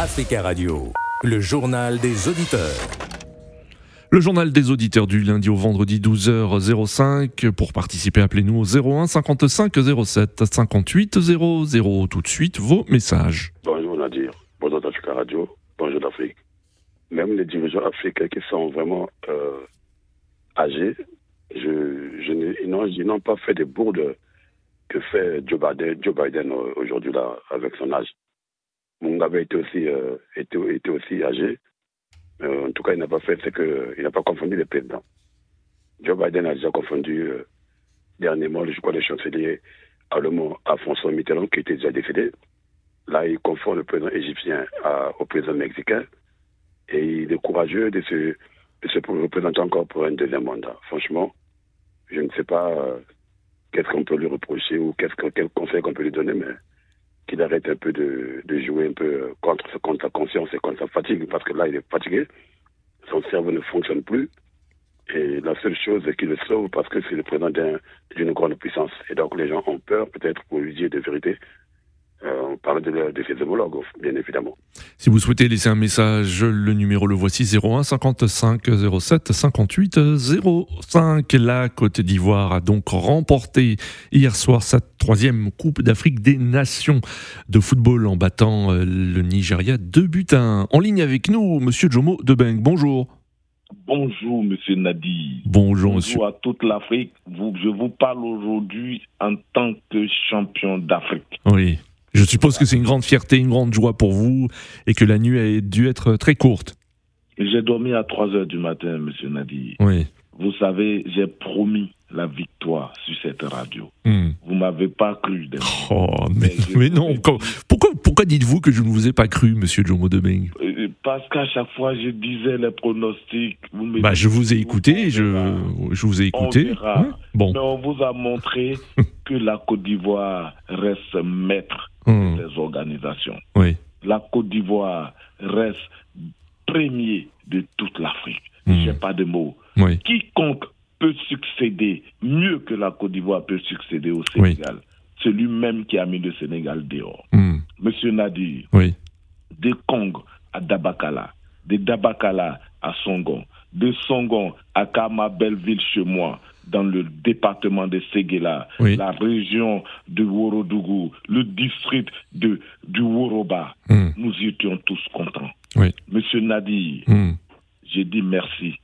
Africa Radio, le journal des auditeurs. Le journal des auditeurs du lundi au vendredi 12h05. Pour participer, appelez-nous au 01 55 07 58 00. Tout de suite, vos messages. Bonjour Nadir, bonjour d'Africa Radio, bonjour d'Afrique. Même les dirigeants africains qui sont vraiment euh, âgés, je, je ils n'ont pas fait des bourdes que fait Joe Biden, Joe Biden euh, aujourd'hui là avec son âge. Mugabe était aussi, euh, était, était, aussi âgé. Euh, en tout cas, il n'a pas fait, c'est qu'il n'a pas confondu les présidents. Joe Biden a déjà confondu euh, dernièrement, je crois, le chancelier allemand Alfonso Mitterrand, qui était déjà décédé. Là, il confond le président égyptien à, au président mexicain. Et il est courageux de se, de se représenter encore pour un deuxième mandat. Franchement, je ne sais pas qu'est-ce qu'on peut lui reprocher ou qu'est-ce que, quel conseil qu'on peut lui donner, mais qu'il arrête un peu de, jouer un peu contre, sa conscience et contre sa fatigue, parce que là, il est fatigué, son cerveau ne fonctionne plus, et la seule chose qui le sauve, parce que c'est le président d'une grande puissance, et donc les gens ont peur peut-être pour lui dire de vérité, euh, on parle de, de, ses homologues, bien évidemment. Si vous souhaitez laisser un message, le numéro le voici 01 55 07 58 05. La Côte d'Ivoire a donc remporté hier soir sa troisième Coupe d'Afrique des Nations de football en battant euh, le Nigeria 2 buts à 1. En ligne avec nous, Monsieur Jomo Debeng. Bonjour. Bonjour, Monsieur Nadi. Bonjour, monsieur. Bonjour à toute l'Afrique. je vous parle aujourd'hui en tant que champion d'Afrique. Oui. Je suppose que c'est une grande fierté, une grande joie pour vous et que la nuit a dû être très courte. J'ai dormi à 3 heures du matin, monsieur Nadi. Oui. Vous savez, j'ai promis la victoire sur cette radio. Hmm. Vous m'avez pas cru. Oh, mais, mais, non. pourquoi, pourquoi dites-vous que je ne vous ai pas cru, monsieur Jomo Deming euh, Parce qu'à chaque fois, je disais les pronostics. Vous bah, je vous ai écouté. Je, je vous ai écouté. bon. Mais on vous a montré que la Côte d'Ivoire reste maître Hmm. des organisations. Oui. La Côte d'Ivoire reste premier de toute l'Afrique. Mmh. Je n'ai pas de mots. Oui. Quiconque peut succéder, mieux que la Côte d'Ivoire peut succéder au Sénégal. Oui. Celui même qui a mis le Sénégal dehors. Mmh. Monsieur Nadir, oui. de Kong à Dabakala, de Dabakala à Songon, de Songon à Kama Belleville chez moi, dans le département de Séguéla, oui. la région de Worodougou, le district de, du Woroba. Mm. Nous étions tous contents. Oui. Monsieur Nadi, mm. j'ai dit merci,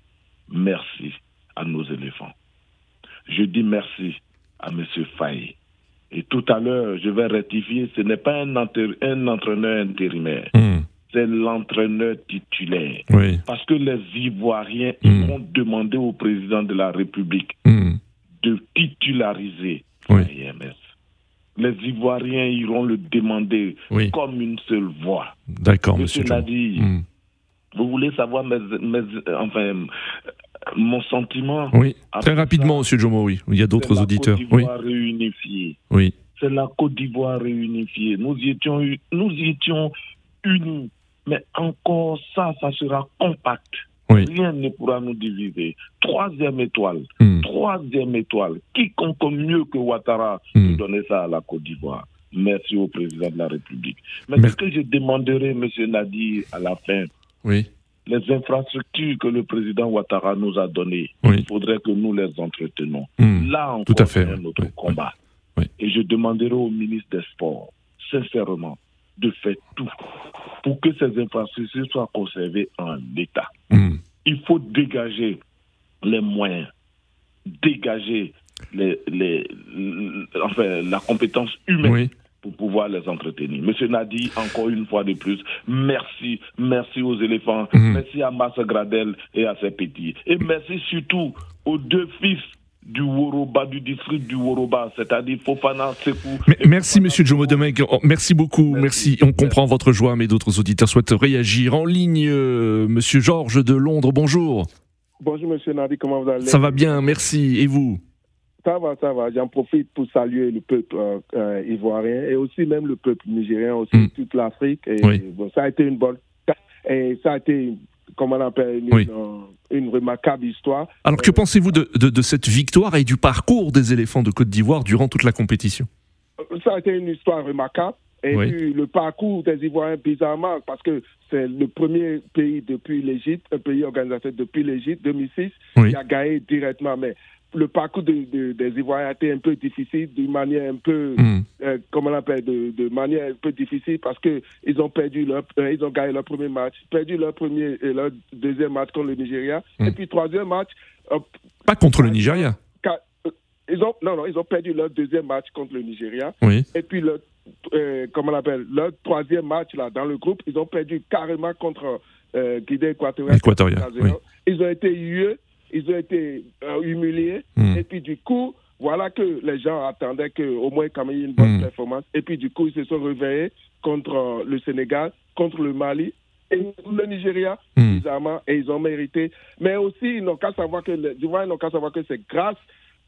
merci à nos éléphants. Je dis merci à Monsieur Faye. Et tout à l'heure, je vais rectifier, ce n'est pas un, un entraîneur intérimaire. Mm c'est l'entraîneur titulaire. Oui. Parce que les Ivoiriens Mm. ils vont demander au président de la République mmh. de titulariser Oui. l'IMS. Les Ivoiriens iront le demander Oui. comme une seule voix. D'accord, Monsieur monsieur. Jomo. Nadi, Mm. vous voulez savoir mes, mes- enfin, mon sentiment Oui, très rapidement, ça, monsieur Jomo, oui. Il y a d'autres auditeurs. Côte Oui, réunifiée. oui. C'est la Côte d'Ivoire réunifiée. Nous y étions, nous y étions unis. Mais encore ça, ça sera compact. Oui. Rien ne pourra nous diviser. Troisième étoile. Mm. Troisième étoile. Quiconque mieux que Ouattara Mm. peut donner ça à la Côte d'Ivoire. Merci au président de la République. Mais ce que je demanderai, M. Nadir, à la fin, Oui, les infrastructures que le président Ouattara nous a données, Oui. il faudrait que nous les entretenons. Mm. Là encore, Tout à fait, c'est un oui, combat. Et je demanderai au ministre des Sports, sincèrement, de faire tout pour que ces infrastructures soient conservées en l'état. Mm. Il faut dégager les moyens, dégager les, les, enfin, la compétence humaine Oui. pour pouvoir les entretenir. Monsieur Nadi, encore une fois de plus, merci, merci aux éléphants, Mhm. merci à Massa Gradel et à ses petits. Et merci surtout aux deux fils du Woroba, du district du Woroba, c'est-à-dire Fofana Sekou. Merci, Fofana monsieur Jomo Demeg. Oh, Merci beaucoup. Merci. Merci. On comprend votre joie, mais d'autres auditeurs souhaitent réagir. En ligne, euh, monsieur Georges de Londres, bonjour. Bonjour Monsieur Nadi, comment vous allez? Ça va bien, merci. Et vous? Ça va, ça va. J'en profite pour saluer le peuple euh, euh, ivoirien et aussi même le peuple nigérien, aussi Mm. toute l'Afrique. Et Oui. bon, ça a été une bonne, et ça a été, comment on appelle, une, Oui. euh, une remarquable histoire. Alors, que pensez-vous de, de- de cette victoire et du parcours des éléphants de Côte d'Ivoire durant toute la compétition? Ça a été une histoire remarquable. Et Oui. puis le parcours des Ivoiriens, bizarrement, parce que c'est le premier pays depuis l'Égypte, un pays organisateur depuis l'Égypte, 2006, Oui. qui a gagné directement. Mais le parcours de- de- des Ivoiriens a été un peu difficile, d'une manière un peu, Hmm. euh, comment on appelle, de, de manière un peu difficile, parce que ils ont perdu leur, euh, ils ont gagné leur premier match, perdu leur premier et leur deuxième match contre le Nigeria, Hmm. et puis troisième match, euh, Pas contre le Nigeria. Ils ont, non, non, ils ont perdu leur deuxième match contre le Nigeria. Oui. Et puis, le, euh, comment on appelle, leur troisième match là, dans le groupe, ils ont perdu carrément contre Guinée équatoriale. Équatoriale, 4 à 0. oui. Ils ont été hués, ils ont été euh, humiliés. Hmm. Et puis, du coup, voilà que les gens attendaient qu'au moins, y ait une bonne Hmm. performance. Et puis, du coup, ils se sont réveillés contre euh, le Sénégal, contre le Mali et le Nigeria bizarrement, et ils ont mérité. Mais aussi, ils n'ont qu'à savoir que les Ivoiriens n'ont qu'à savoir que c'est grâce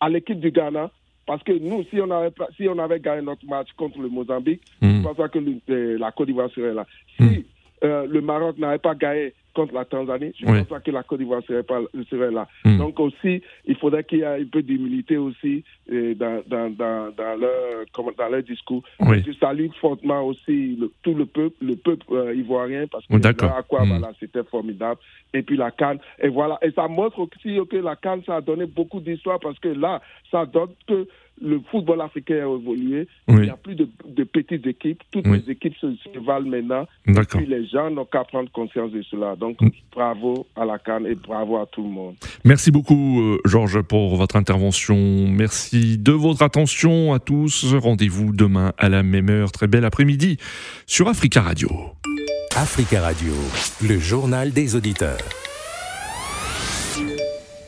à l'équipe du Ghana. Parce que nous, si on avait, si on avait gagné notre match contre le Mozambique, Hmm. je pense que le- euh, la Côte d'Ivoire serait là. Si Hmm. euh, le Maroc n'avait pas gagné contre la Tanzanie, je ne Oui. pense pas que la Côte d'Ivoire serait, pas, serait là. Hmm. Donc aussi, il faudrait qu'il y ait un peu d'humilité aussi euh, dans, dans, dans, dans, leur, dans leur discours. Oui. Je salue fortement aussi le- tout le peuple, le peuple euh, ivoirien, parce que Oh, d'accord. à quoi voilà, c'était formidable. Et puis la Cannes, et voilà. Et ça montre aussi que la Cannes, ça a donné beaucoup d'histoire, parce que là, ça donne que le football africain a évolué. Il n'y a plus de, de petites équipes. Toutes Oui. les équipes se, se valent maintenant. D'accord. Puis les gens n'ont qu'à prendre conscience de cela. Donc, Mm. bravo à la Cannes et bravo à tout le monde. Merci beaucoup, euh, Georges, pour votre intervention. Merci de votre attention à tous. Rendez-vous demain à la même heure. Très bel après-midi sur Africa Radio. Africa Radio, le journal des auditeurs.